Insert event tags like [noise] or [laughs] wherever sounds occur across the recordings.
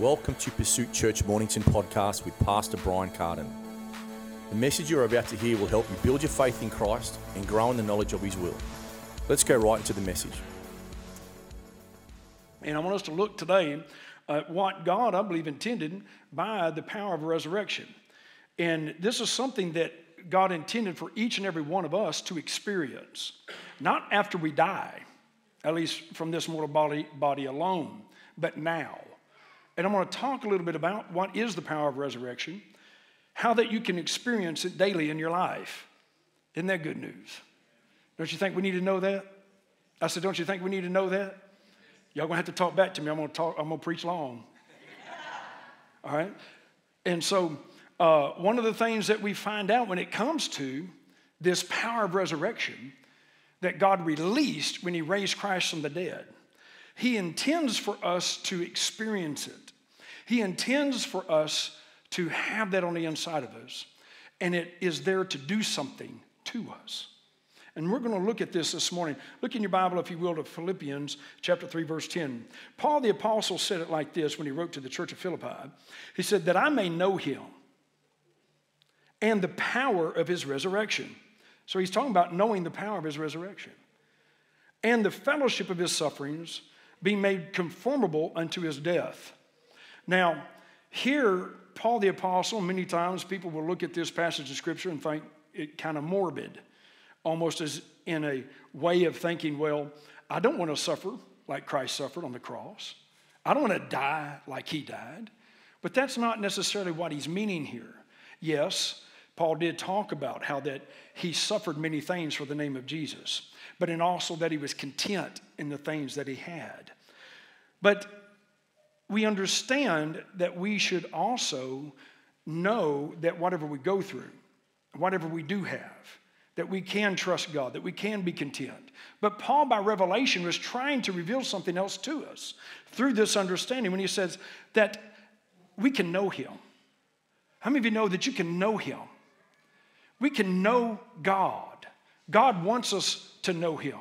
Welcome to Pursuit Church Mornington podcast with Pastor Brian Carden. The message you're about to hear will help you build your faith in Christ and grow in the knowledge of His will. Let's go right into the message. And I want us to look today at what God, I believe, intended by the power of resurrection. And this is something that God intended for each and every one of us to experience, not after we die, at least from this mortal body, body alone, but now. And I'm going to talk a little bit about what is the power of resurrection, how that you can experience it daily in your life. Isn't that good news? Don't you think we need to know that? I said, Don't you think we need to know that? Y'all gonna have to talk back to me. I'm gonna talk, I'm gonna preach long. [laughs] All right? And so uh, one of the things that we find out when it comes to this power of resurrection that God released when He raised Christ from the dead, He intends for us to experience it. He intends for us to have that on the inside of us, and it is there to do something to us. And we're going to look at this this morning. Look in your Bible, if you will, to Philippians chapter 3, verse 10. Paul the Apostle said it like this when he wrote to the church of Philippi. He said, That I may know him and the power of his resurrection. So he's talking about knowing the power of his resurrection and the fellowship of his sufferings, being made conformable unto his death. Now, here, Paul the Apostle, many times people will look at this passage of Scripture and think it kind of morbid almost as in a way of thinking, well, I don't want to suffer like Christ suffered on the cross. I don't want to die like he died. But that's not necessarily what he's meaning here. Yes, Paul did talk about how that he suffered many things for the name of Jesus, but in also that he was content in the things that he had. But we understand that we should also know that whatever we go through, whatever we do have, that we can trust God, that we can be content. But Paul, by revelation, was trying to reveal something else to us through this understanding when he says that we can know Him. How many of you know that you can know Him? We can know God. God wants us to know Him.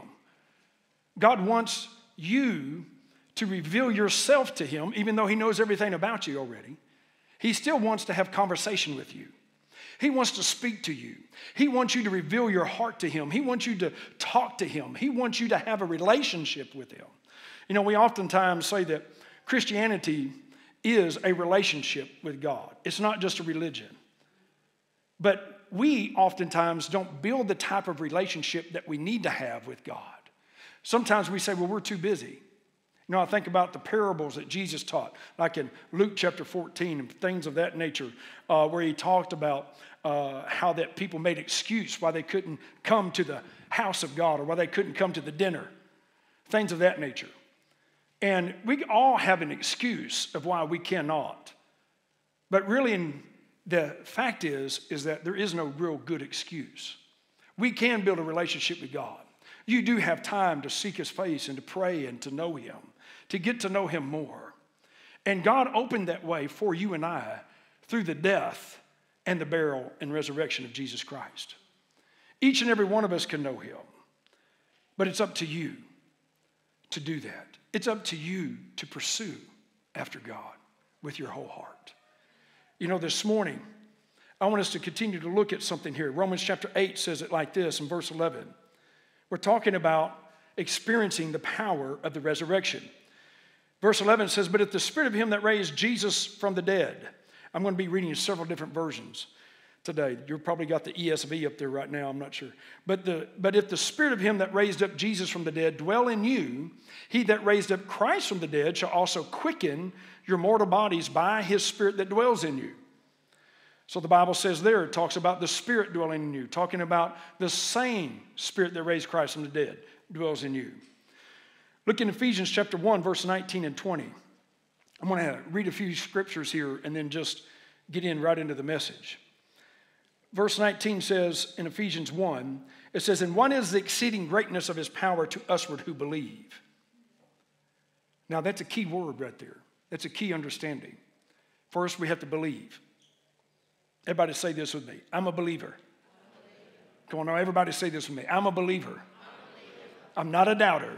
God wants you to reveal yourself to Him, even though He knows everything about you already. He still wants to have conversation with you. He wants to speak to you. He wants you to reveal your heart to Him. He wants you to talk to Him. He wants you to have a relationship with Him. You know, we oftentimes say that Christianity is a relationship with God, it's not just a religion. But we oftentimes don't build the type of relationship that we need to have with God. Sometimes we say, well, we're too busy. You know, I think about the parables that Jesus taught, like in Luke chapter 14 and things of that nature, uh, where he talked about uh, how that people made excuse why they couldn't come to the house of God or why they couldn't come to the dinner, things of that nature. And we all have an excuse of why we cannot. But really, in, the fact is, is that there is no real good excuse. We can build a relationship with God. You do have time to seek His face and to pray and to know Him, to get to know Him more. And God opened that way for you and I through the death and the burial and resurrection of Jesus Christ. Each and every one of us can know him, but it's up to you to do that. It's up to you to pursue after God with your whole heart. You know, this morning, I want us to continue to look at something here. Romans chapter 8 says it like this in verse 11. We're talking about experiencing the power of the resurrection. Verse 11 says, But if the spirit of him that raised Jesus from the dead, I'm going to be reading several different versions today. You've probably got the ESV up there right now, I'm not sure. But, the, but if the spirit of him that raised up Jesus from the dead dwell in you, he that raised up Christ from the dead shall also quicken your mortal bodies by his spirit that dwells in you. So the Bible says there, it talks about the spirit dwelling in you, talking about the same spirit that raised Christ from the dead dwells in you. Look in Ephesians chapter 1, verse 19 and 20. I'm going to read a few scriptures here and then just get in right into the message. Verse 19 says in Ephesians 1, it says, And one is the exceeding greatness of his power to usward who believe. Now, that's a key word right there. That's a key understanding. First, we have to believe. Everybody say this with me I'm a believer. Come on, now, everybody say this with me. I'm a believer. I'm not a doubter.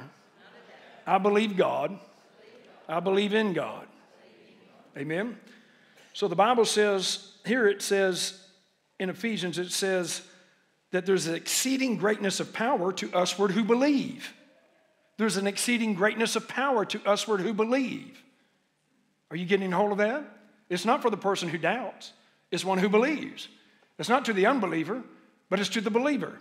I believe God. I believe in God. Amen? So the Bible says, here it says in Ephesians, it says that there's an exceeding greatness of power to usward who believe. There's an exceeding greatness of power to usward who believe. Are you getting hold of that? It's not for the person who doubts, it's one who believes. It's not to the unbeliever, but it's to the believer.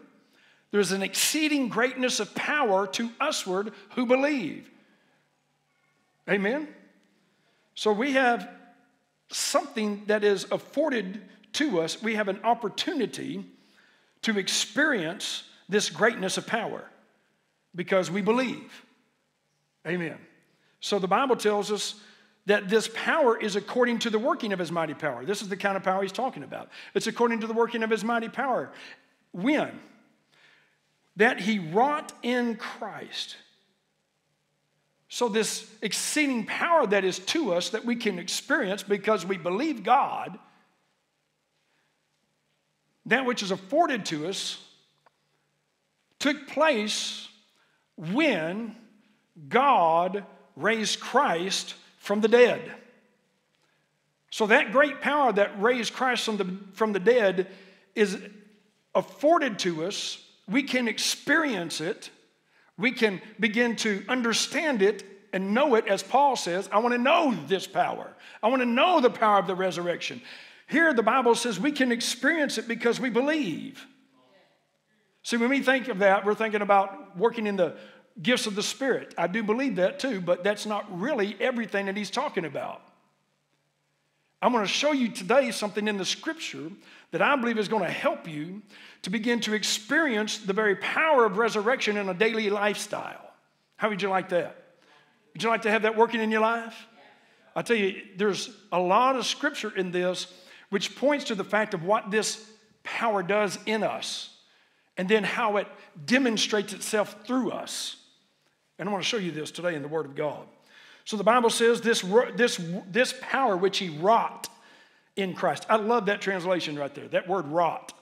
There's an exceeding greatness of power to usward who believe. Amen? So we have something that is afforded to us. We have an opportunity to experience this greatness of power because we believe. Amen. So the Bible tells us that this power is according to the working of his mighty power. This is the kind of power he's talking about. It's according to the working of his mighty power. When? That he wrought in Christ. So, this exceeding power that is to us that we can experience because we believe God, that which is afforded to us, took place when God raised Christ from the dead. So, that great power that raised Christ from the, from the dead is afforded to us. We can experience it. We can begin to understand it and know it, as Paul says. I want to know this power. I want to know the power of the resurrection. Here, the Bible says we can experience it because we believe. See, when we think of that, we're thinking about working in the gifts of the Spirit. I do believe that too, but that's not really everything that he's talking about. I'm going to show you today something in the scripture that I believe is going to help you to begin to experience the very power of resurrection in a daily lifestyle. How would you like that? Would you like to have that working in your life? I tell you, there's a lot of scripture in this which points to the fact of what this power does in us and then how it demonstrates itself through us. And I want to show you this today in the Word of God. So the Bible says this, this, this power which he wrought in Christ. I love that translation right there, that word wrought.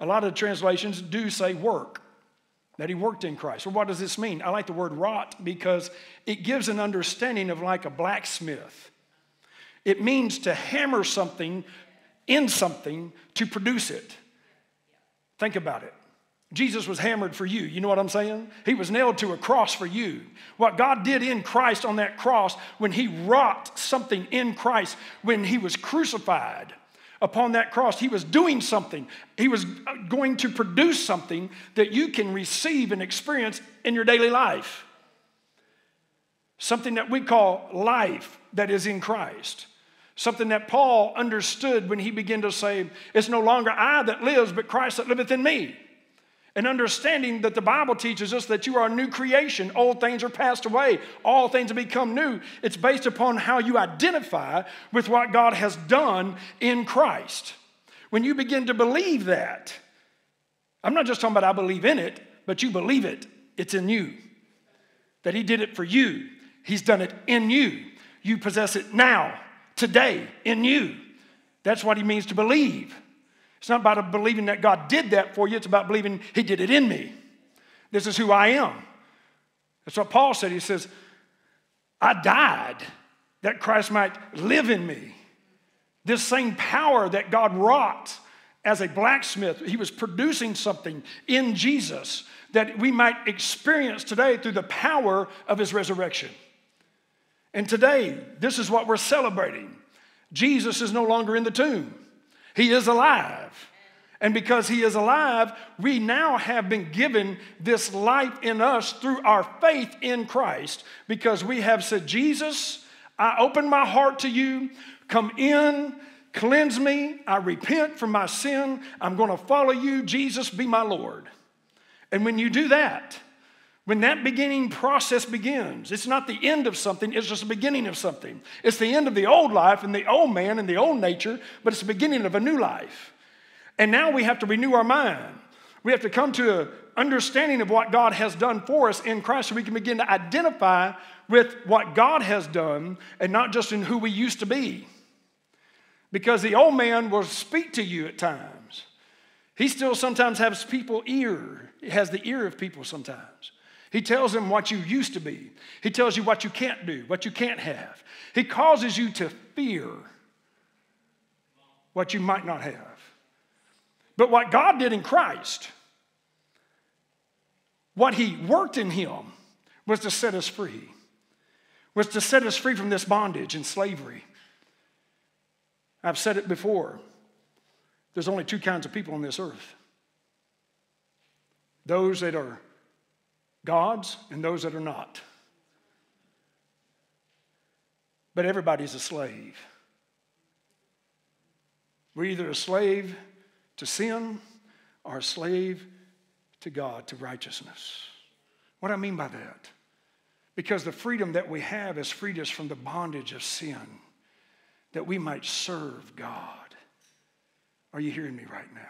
A lot of translations do say work, that he worked in Christ. Well, what does this mean? I like the word wrought because it gives an understanding of like a blacksmith. It means to hammer something in something to produce it. Think about it. Jesus was hammered for you. You know what I'm saying? He was nailed to a cross for you. What God did in Christ on that cross, when He wrought something in Christ, when He was crucified upon that cross, He was doing something. He was going to produce something that you can receive and experience in your daily life. Something that we call life that is in Christ. Something that Paul understood when he began to say, It's no longer I that lives, but Christ that liveth in me and understanding that the Bible teaches us that you are a new creation. Old things are passed away, all things have become new. It's based upon how you identify with what God has done in Christ. When you begin to believe that, I'm not just talking about I believe in it, but you believe it, it's in you. That He did it for you, He's done it in you. You possess it now, today, in you. That's what He means to believe. It's not about believing that God did that for you, it's about believing He did it in me. This is who I am. That's what Paul said. He says, I died that Christ might live in me. This same power that God wrought as a blacksmith, He was producing something in Jesus that we might experience today through the power of His resurrection. And today, this is what we're celebrating. Jesus is no longer in the tomb. He is alive. And because He is alive, we now have been given this life in us through our faith in Christ because we have said, Jesus, I open my heart to you. Come in, cleanse me. I repent from my sin. I'm going to follow you. Jesus, be my Lord. And when you do that, when that beginning process begins, it's not the end of something, it's just the beginning of something. It's the end of the old life and the old man and the old nature, but it's the beginning of a new life. And now we have to renew our mind. We have to come to an understanding of what God has done for us in Christ so we can begin to identify with what God has done and not just in who we used to be. Because the old man will speak to you at times. He still sometimes has people ear, he has the ear of people sometimes. He tells them what you used to be. He tells you what you can't do, what you can't have. He causes you to fear what you might not have. But what God did in Christ, what He worked in Him, was to set us free, was to set us free from this bondage and slavery. I've said it before there's only two kinds of people on this earth those that are God's and those that are not. But everybody's a slave. We're either a slave to sin or a slave to God, to righteousness. What do I mean by that? Because the freedom that we have has freed us from the bondage of sin, that we might serve God. Are you hearing me right now?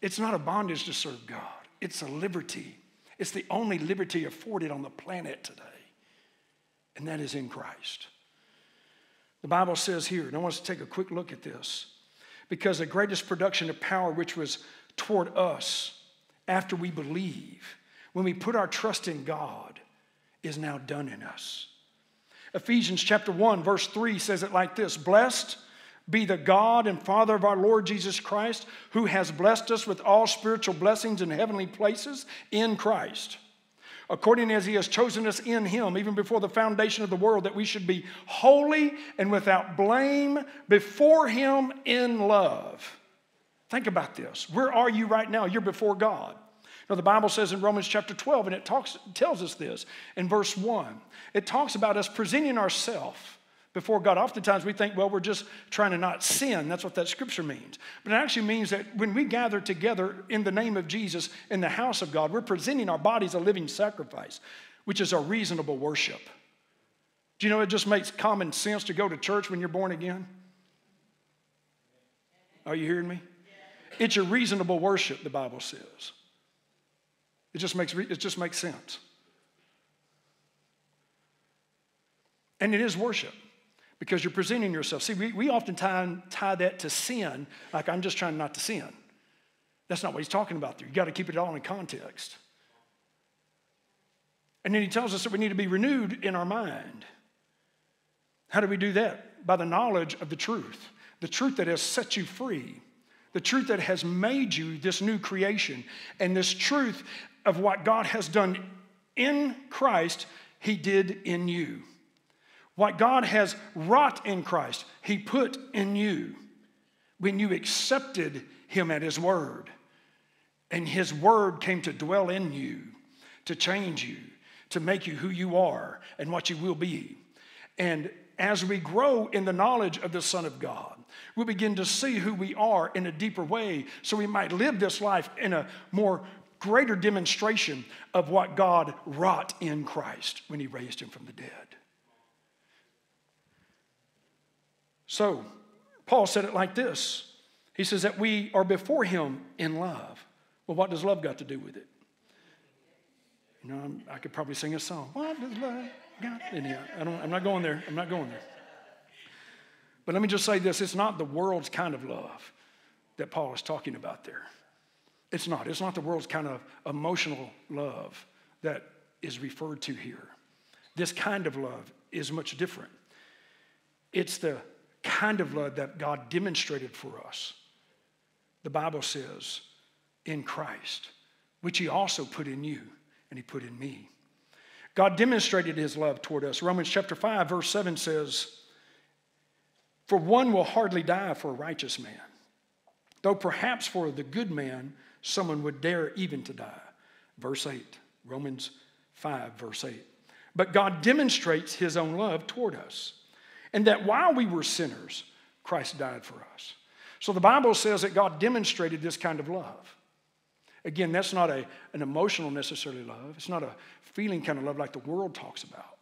It's not a bondage to serve God, it's a liberty. It's the only liberty afforded on the planet today, and that is in Christ. The Bible says here, and I want us to take a quick look at this, because the greatest production of power which was toward us after we believe, when we put our trust in God, is now done in us. Ephesians chapter 1, verse 3 says it like this Blessed be the God and Father of our Lord Jesus Christ, who has blessed us with all spiritual blessings in heavenly places in Christ, according as he has chosen us in him, even before the foundation of the world, that we should be holy and without blame before him in love. Think about this. Where are you right now? You're before God. Now, the Bible says in Romans chapter 12, and it talks, tells us this in verse 1. It talks about us presenting ourselves before God. Oftentimes we think, well, we're just trying to not sin. That's what that scripture means. But it actually means that when we gather together in the name of Jesus in the house of God, we're presenting our bodies a living sacrifice, which is a reasonable worship. Do you know it just makes common sense to go to church when you're born again? Are you hearing me? It's a reasonable worship, the Bible says. It just makes, it just makes sense. And it is worship because you're presenting yourself. See, we, we often tie, tie that to sin, like I'm just trying not to sin. That's not what he's talking about there. You got to keep it all in context. And then he tells us that we need to be renewed in our mind. How do we do that? By the knowledge of the truth, the truth that has set you free, the truth that has made you this new creation, and this truth of what God has done in Christ, he did in you. What God has wrought in Christ, He put in you when you accepted Him at His word. And His word came to dwell in you, to change you, to make you who you are and what you will be. And as we grow in the knowledge of the Son of God, we begin to see who we are in a deeper way so we might live this life in a more greater demonstration of what God wrought in Christ when He raised Him from the dead. So, Paul said it like this He says that we are before Him in love. Well, what does love got to do with it? You know, I'm, i could probably sing a song. What does love got? I don't, I'm not going there. I'm not going there. But let me just say this it's not the world's kind of love that Paul is talking about there. It's not. It's not the world's kind of emotional love that is referred to here. This kind of love is much different. It's the kind of love that God demonstrated for us. The Bible says, in Christ, which He also put in you and He put in me. God demonstrated His love toward us. Romans chapter 5, verse 7 says, For one will hardly die for a righteous man, though perhaps for the good man someone would dare even to die. Verse 8, Romans 5, verse 8. But God demonstrates His own love toward us and that while we were sinners, Christ died for us. So the Bible says that God demonstrated this kind of love. Again, that's not a, an emotional necessarily love. It's not a feeling kind of love like the world talks about.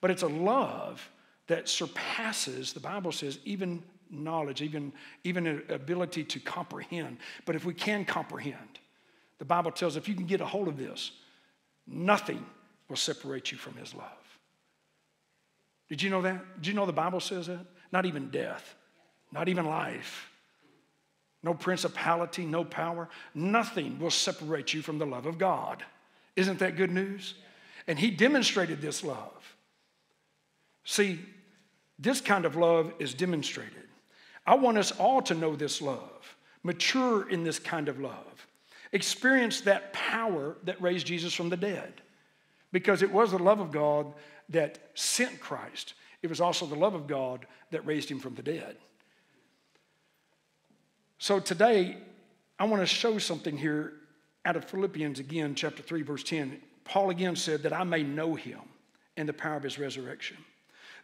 But it's a love that surpasses, the Bible says, even knowledge, even, even an ability to comprehend. But if we can comprehend, the Bible tells us if you can get a hold of this, nothing will separate you from his love. Did you know that? Did you know the Bible says that? Not even death, not even life, no principality, no power, nothing will separate you from the love of God Isn't that good news? And he demonstrated this love. See, this kind of love is demonstrated. I want us all to know this love, mature in this kind of love, experience that power that raised Jesus from the dead. Because it was the love of God that sent Christ, it was also the love of God that raised him from the dead. So today, I want to show something here out of Philippians again, chapter 3, verse 10. Paul again said that I may know him and the power of his resurrection,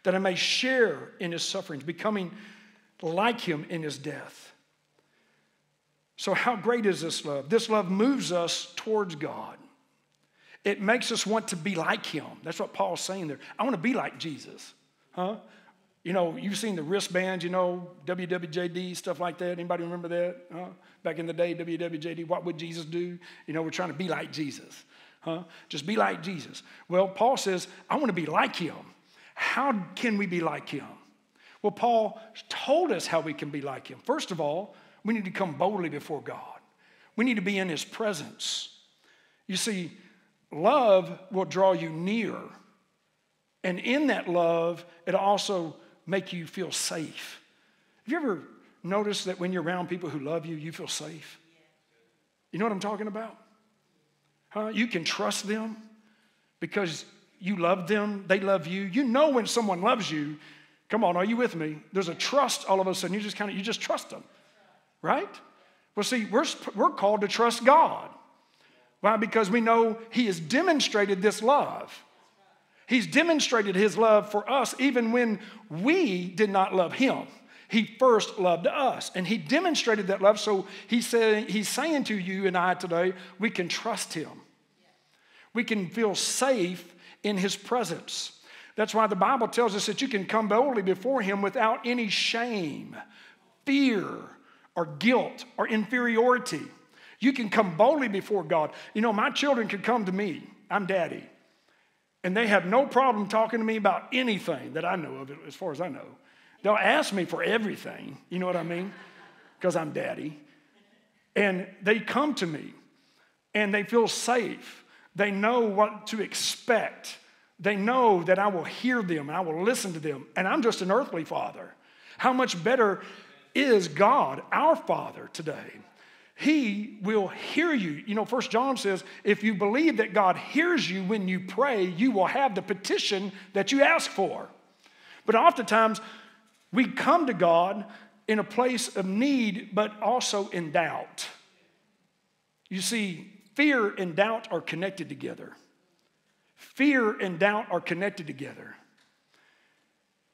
that I may share in his sufferings, becoming like him in his death. So, how great is this love? This love moves us towards God. It makes us want to be like him. That's what Paul's saying there. I want to be like Jesus. Huh? You know, you've seen the wristbands, you know, WWJD, stuff like that. Anybody remember that? Huh? Back in the day, WWJD, what would Jesus do? You know, we're trying to be like Jesus. Huh? Just be like Jesus. Well, Paul says, I want to be like him. How can we be like him? Well, Paul told us how we can be like him. First of all, we need to come boldly before God. We need to be in his presence. You see, love will draw you near. And in that love, it also make you feel safe. Have you ever noticed that when you're around people who love you, you feel safe? You know what I'm talking about? Huh? You can trust them because you love them, they love you. You know when someone loves you, come on, are you with me? There's a trust all of a sudden. You just kind of you just trust them. Right? Well, see, we're, we're called to trust God. Why? Because we know He has demonstrated this love. He's demonstrated His love for us even when we did not love Him. He first loved us, and He demonstrated that love. So he said, He's saying to you and I today, we can trust Him. We can feel safe in His presence. That's why the Bible tells us that you can come boldly before Him without any shame, fear, or guilt, or inferiority. You can come boldly before God. You know, my children can come to me. I'm daddy. And they have no problem talking to me about anything that I know of, as far as I know. They'll ask me for everything. You know what I mean? Because I'm daddy. And they come to me and they feel safe. They know what to expect. They know that I will hear them and I will listen to them. And I'm just an earthly father. How much better is God, our Father, today? He will hear you. You know, First John says, if you believe that God hears you when you pray, you will have the petition that you ask for. But oftentimes, we come to God in a place of need, but also in doubt. You see, fear and doubt are connected together. Fear and doubt are connected together.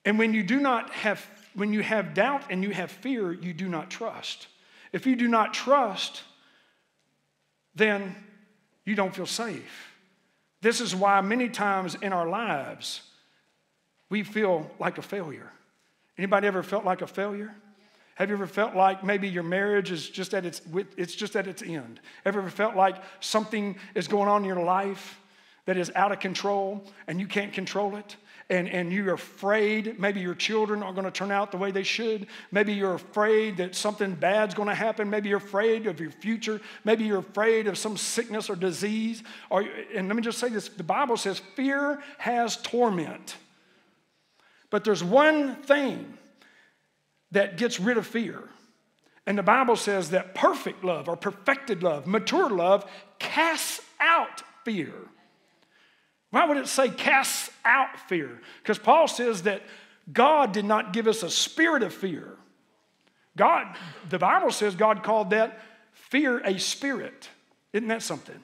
And when you do not have, when you have doubt and you have fear, you do not trust. If you do not trust, then you don't feel safe. This is why many times in our lives we feel like a failure. Anybody ever felt like a failure? Have you ever felt like maybe your marriage is just at its it's just at its end? Have you ever felt like something is going on in your life that is out of control and you can't control it? And, and you're afraid maybe your children aren't going to turn out the way they should. Maybe you're afraid that something bad's going to happen. Maybe you're afraid of your future. Maybe you're afraid of some sickness or disease. Or, and let me just say this the Bible says fear has torment. But there's one thing that gets rid of fear. And the Bible says that perfect love or perfected love, mature love, casts out fear. Why would it say casts out fear? Because Paul says that God did not give us a spirit of fear. God, the Bible says God called that fear a spirit. Isn't that something?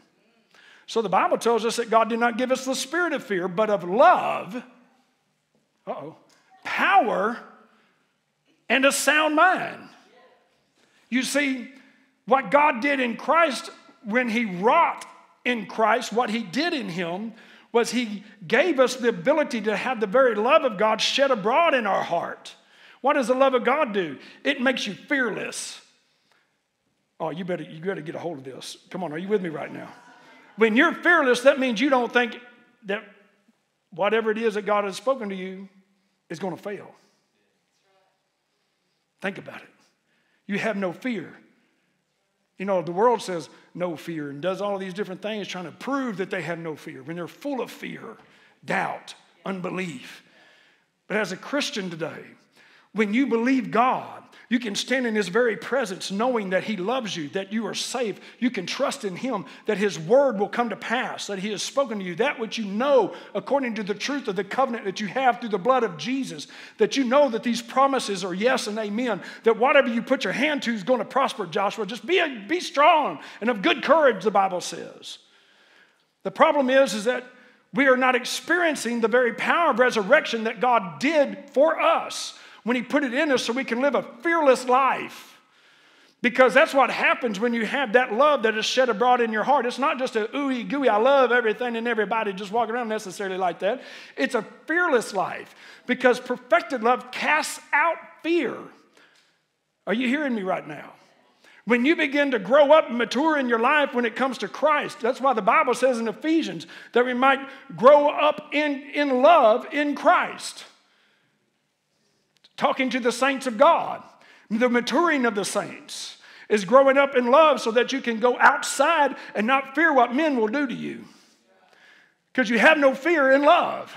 So the Bible tells us that God did not give us the spirit of fear, but of love, uh-oh, power, and a sound mind. You see, what God did in Christ when He wrought in Christ, what He did in Him was he gave us the ability to have the very love of God shed abroad in our heart. What does the love of God do? It makes you fearless. Oh, you better, you better get a hold of this. Come on, are you with me right now? When you're fearless, that means you don't think that whatever it is that God has spoken to you is going to fail. Think about it. You have no fear. You know, the world says no fear and does all these different things trying to prove that they have no fear when they're full of fear, doubt, unbelief. But as a Christian today, when you believe God, you can stand in His very presence knowing that He loves you, that you are safe. You can trust in Him, that His word will come to pass, that He has spoken to you, that which you know according to the truth of the covenant that you have through the blood of Jesus, that you know that these promises are yes and amen, that whatever you put your hand to is going to prosper, Joshua. Just be, a, be strong and of good courage, the Bible says. The problem is, is that we are not experiencing the very power of resurrection that God did for us when He put it in us so we can live a fearless life. Because that's what happens when you have that love that is shed abroad in your heart. It's not just a ooey gooey, I love everything and everybody just walking around necessarily like that. It's a fearless life because perfected love casts out fear. Are you hearing me right now? When you begin to grow up and mature in your life when it comes to Christ, that's why the Bible says in Ephesians that we might grow up in, in love in Christ talking to the saints of God. The maturing of the saints is growing up in love so that you can go outside and not fear what men will do to you. Because you have no fear in love.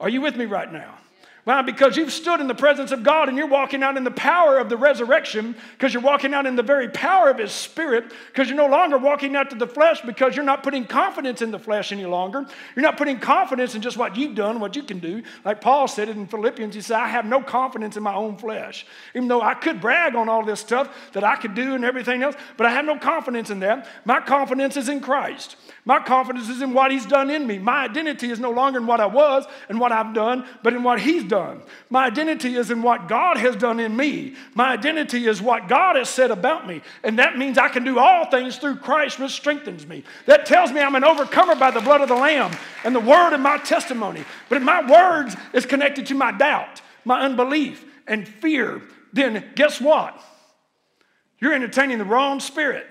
Are you with me right now? Why? Because you've stood in the presence of God and you're walking out in the power of the resurrection, because you're walking out in the very power of His Spirit, because you're no longer walking out to the flesh because you're not putting confidence in the flesh any longer. You're not putting confidence in just what you've done, what you can do. Like Paul said it in Philippians, he said, I have no confidence in my own flesh. Even though I could brag on all this stuff that I could do and everything else, but I have no confidence in that. My confidence is in Christ. My confidence is in what He's done in me. My identity is no longer in what I was and what I've done, but in what He's done. My identity is in what God has done in me. My identity is what God has said about me. And that means I can do all things through Christ, which strengthens me. That tells me I'm an overcomer by the blood of the Lamb and the word of my testimony. But if my words is connected to my doubt, my unbelief, and fear, then guess what? You're entertaining the wrong spirit.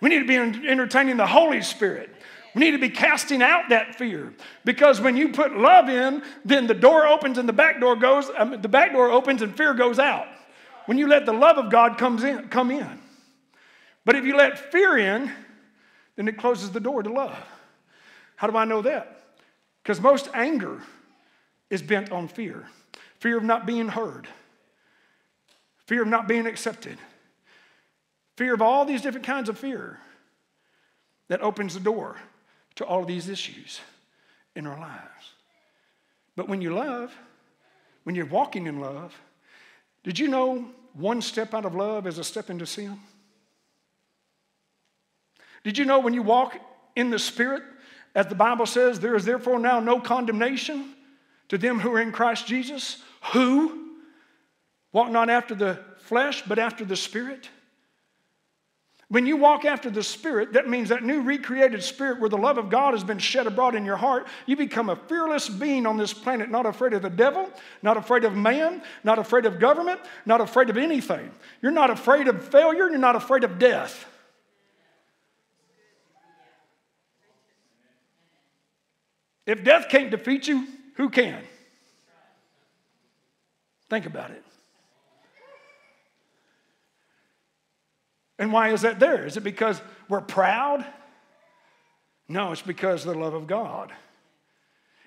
We need to be entertaining the Holy Spirit. We need to be casting out that fear because when you put love in, then the door opens and the back door goes. Um, the back door opens and fear goes out. When you let the love of God comes in, come in. But if you let fear in, then it closes the door to love. How do I know that? Because most anger is bent on fear fear of not being heard, fear of not being accepted, fear of all these different kinds of fear that opens the door to all of these issues in our lives. But when you love, when you're walking in love, did you know one step out of love is a step into sin? Did you know when you walk in the Spirit, as the Bible says, there is therefore now no condemnation to them who are in Christ Jesus, who walk not after the flesh, but after the Spirit? When you walk after the Spirit, that means that new recreated spirit where the love of God has been shed abroad in your heart, you become a fearless being on this planet, not afraid of the devil, not afraid of man, not afraid of government, not afraid of anything. You're not afraid of failure, you're not afraid of death. If death can't defeat you, who can? Think about it. And why is that there? Is it because we're proud? No, it's because of the love of God.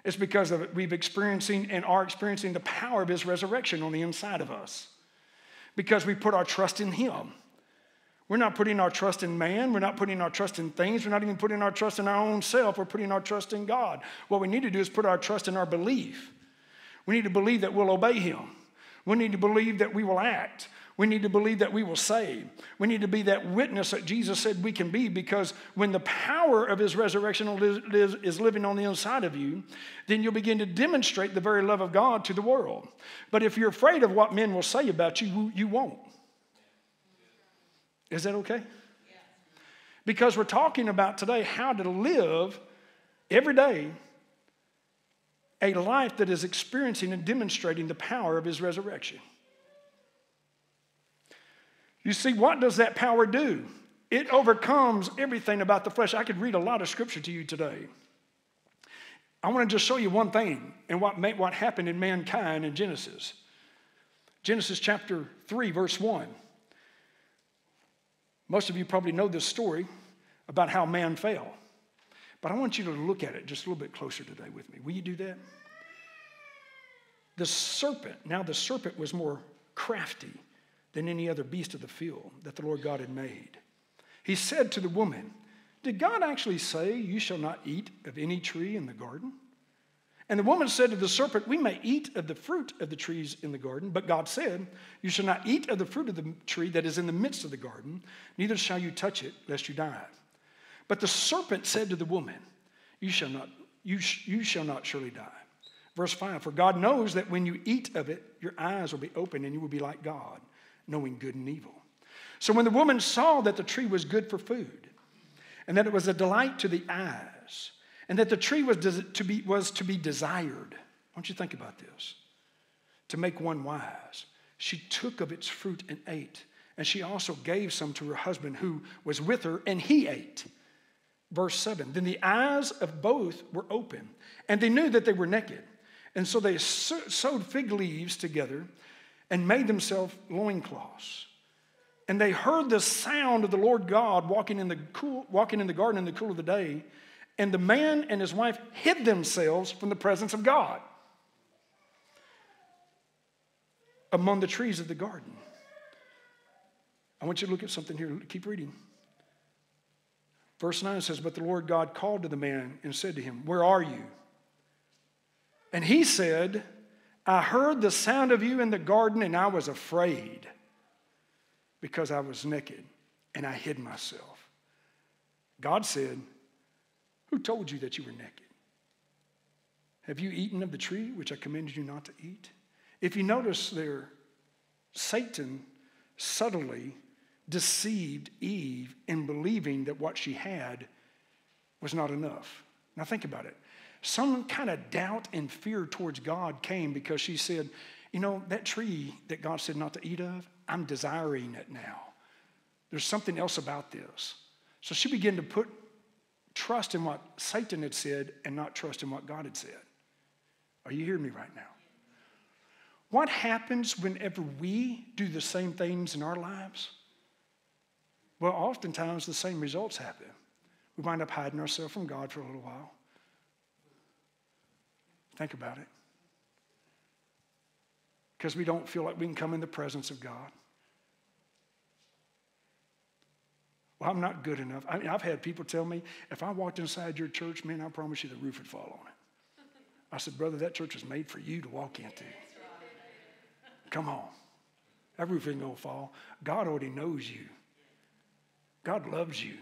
It's because of we've experiencing and are experiencing the power of his resurrection on the inside of us. Because we put our trust in him. We're not putting our trust in man. We're not putting our trust in things. We're not even putting our trust in our own self. We're putting our trust in God. What we need to do is put our trust in our belief. We need to believe that we'll obey him. We need to believe that we will act. We need to believe that we will save. We need to be that witness that Jesus said we can be because when the power of his resurrection is living on the inside of you, then you'll begin to demonstrate the very love of God to the world. But if you're afraid of what men will say about you, you won't. Is that okay? Because we're talking about today how to live every day a life that is experiencing and demonstrating the power of his resurrection. You see, what does that power do? It overcomes everything about the flesh. I could read a lot of scripture to you today. I want to just show you one thing and what, what happened in mankind in Genesis. Genesis chapter 3, verse 1. Most of you probably know this story about how man fell. But I want you to look at it just a little bit closer today with me. Will you do that? The serpent, now the serpent was more crafty than any other beast of the field that the Lord God had made. He said to the woman, Did God actually say, You shall not eat of any tree in the garden? And the woman said to the serpent, We may eat of the fruit of the trees in the garden, but God said, You shall not eat of the fruit of the tree that is in the midst of the garden, neither shall you touch it, lest you die. But the serpent said to the woman, You shall not, you, sh- you shall not surely die. Verse 5 For God knows that when you eat of it, your eyes will be open and you will be like God, knowing good and evil. So when the woman saw that the tree was good for food, and that it was a delight to the eyes, and that the tree was to be, was to be desired. Want you think about this. To make one wise, she took of its fruit and ate, and she also gave some to her husband who was with her, and he ate. Verse 7 Then the eyes of both were open, and they knew that they were naked. And so they sewed fig leaves together and made themselves loincloths. And they heard the sound of the Lord God walking in the, cool, walking in the garden in the cool of the day. And the man and his wife hid themselves from the presence of God among the trees of the garden. I want you to look at something here. Keep reading. Verse 9 says, But the Lord God called to the man and said to him, Where are you? And he said, I heard the sound of you in the garden, and I was afraid because I was naked and I hid myself. God said, who told you that you were naked? Have you eaten of the tree which I commanded you not to eat? If you notice there, Satan subtly deceived Eve in believing that what she had was not enough. Now think about it. Some kind of doubt and fear towards God came because she said, You know, that tree that God said not to eat of, I'm desiring it now. There's something else about this. So she began to put trust in what Satan had said and not trust in what God had said. Are you hearing me right now? What happens whenever we do the same things in our lives? Well, oftentimes the same results happen. We wind up hiding ourselves from God for a little while. Think about it. Because we don't feel like we can come in the presence of God. Well, I'm not good enough. I mean, I've had people tell me, if I walked inside your church, man, I promise you the roof would fall on it. I said, brother, that church was made for you to walk into. Come on. That roof ain't to fall. God already knows you. God loves you.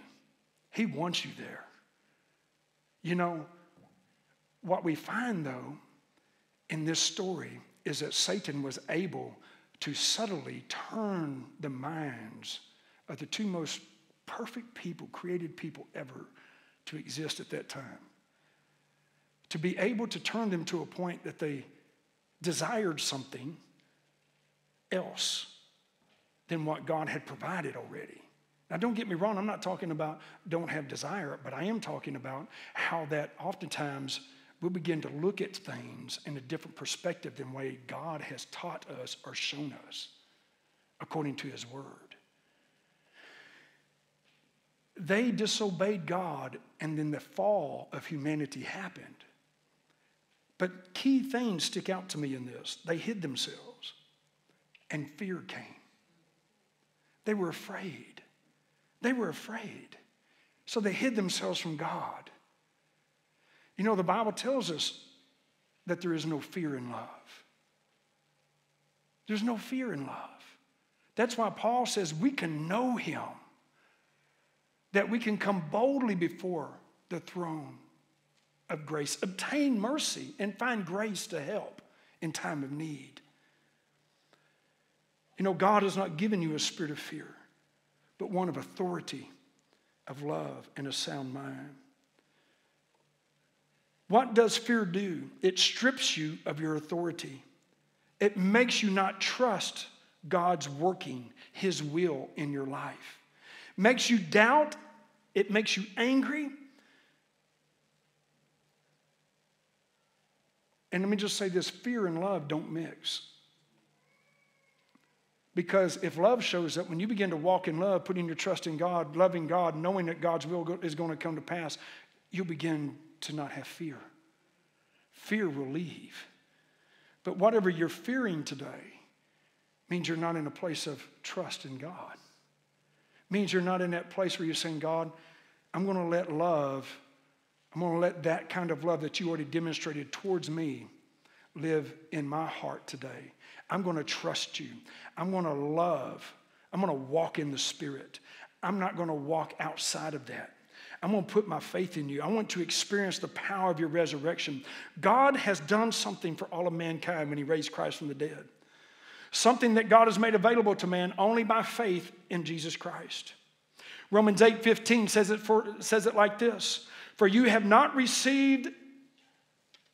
He wants you there. You know, what we find, though, in this story is that Satan was able to subtly turn the minds of the two most perfect people, created people ever to exist at that time. To be able to turn them to a point that they desired something else than what God had provided already. Now, don't get me wrong, I'm not talking about don't have desire, but I am talking about how that oftentimes we'll begin to look at things in a different perspective than way God has taught us or shown us according to his word. They disobeyed God, and then the fall of humanity happened. But key things stick out to me in this. They hid themselves, and fear came. They were afraid. They were afraid. So they hid themselves from God. You know, the Bible tells us that there is no fear in love. There's no fear in love. That's why Paul says we can know him that we can come boldly before the throne of grace, obtain mercy, and find grace to help in time of need. You know, God has not given you a spirit of fear, but one of authority, of love, and a sound mind. What does fear do? It strips you of your authority. It makes you not trust God's working, His will in your life. Makes you doubt it makes you angry. And let me just say this fear and love don't mix. Because if love shows up, when you begin to walk in love, putting your trust in God, loving God, knowing that God's will is going to come to pass, you'll begin to not have fear. Fear will leave. But whatever you're fearing today means you're not in a place of trust in God. Means you're not in that place where you're saying, God, I'm going to let love, I'm going to let that kind of love that you already demonstrated towards me live in my heart today. I'm going to trust you. I'm going to love. I'm going to walk in the Spirit. I'm not going to walk outside of that. I'm going to put my faith in you. I want to experience the power of your resurrection. God has done something for all of mankind when He raised Christ from the dead. Something that God has made available to man only by faith in Jesus Christ. Romans 8 15 says it, for, says it like this For you have not received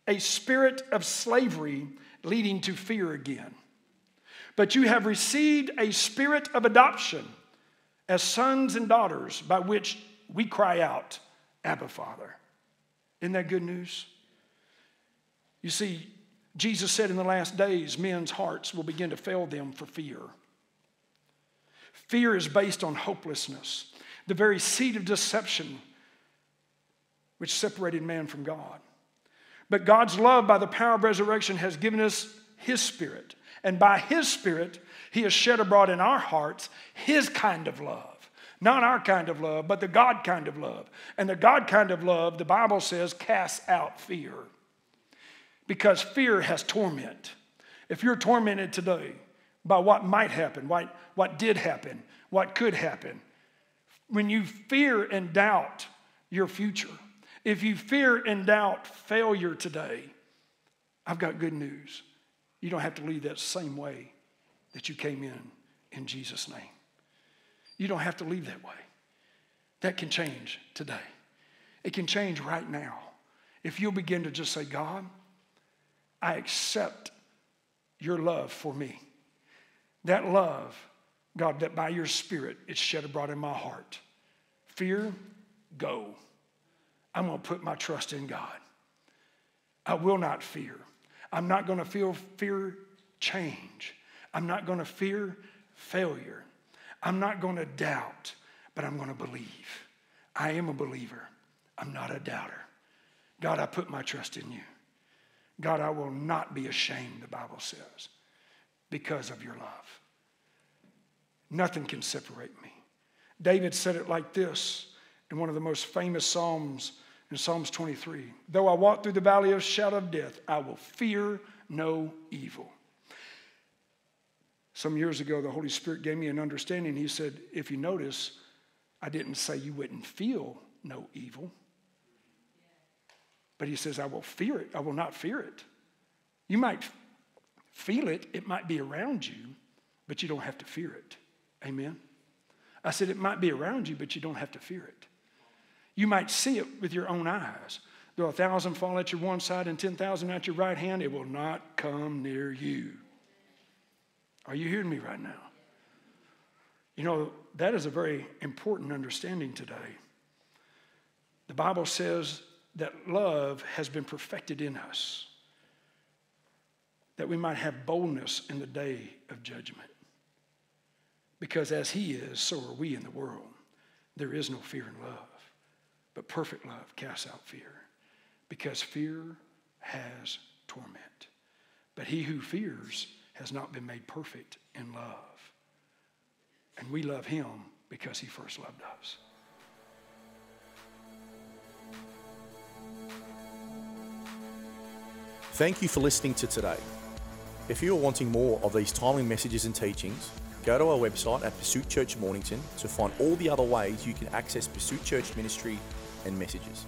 a spirit of slavery leading to fear again, but you have received a spirit of adoption as sons and daughters by which we cry out, Abba, Father. Isn't that good news? You see, Jesus said in the last days, men's hearts will begin to fail them for fear. Fear is based on hopelessness, the very seed of deception which separated man from God. But God's love, by the power of resurrection, has given us His Spirit. And by His Spirit, He has shed abroad in our hearts His kind of love. Not our kind of love, but the God kind of love. And the God kind of love, the Bible says, casts out fear. Because fear has torment. If you're tormented today by what might happen, what, what did happen, what could happen, when you fear and doubt your future, if you fear and doubt failure today, I've got good news. You don't have to leave that same way that you came in in Jesus' name. You don't have to leave that way. That can change today. It can change right now. If you'll begin to just say, God, I accept your love for me. That love, God, that by your spirit it's shed abroad in my heart. Fear, go. I'm going to put my trust in God. I will not fear. I'm not going to feel fear change. I'm not going to fear failure. I'm not going to doubt, but I'm going to believe. I am a believer. I'm not a doubter. God, I put my trust in you. God, I will not be ashamed, the Bible says, because of your love. Nothing can separate me. David said it like this in one of the most famous Psalms in Psalms 23 Though I walk through the valley of shadow of death, I will fear no evil. Some years ago, the Holy Spirit gave me an understanding. He said, If you notice, I didn't say you wouldn't feel no evil. But he says, I will fear it. I will not fear it. You might feel it, it might be around you, but you don't have to fear it. Amen? I said, It might be around you, but you don't have to fear it. You might see it with your own eyes. Though a thousand fall at your one side and 10,000 at your right hand, it will not come near you. Are you hearing me right now? You know, that is a very important understanding today. The Bible says that love has been perfected in us, that we might have boldness in the day of judgment. Because as He is, so are we in the world. There is no fear in love, but perfect love casts out fear, because fear has torment. But he who fears has not been made perfect in love. And we love him because he first loved us. Thank you for listening to today. If you are wanting more of these timely messages and teachings, go to our website at Pursuit Church Mornington to find all the other ways you can access Pursuit Church ministry and messages.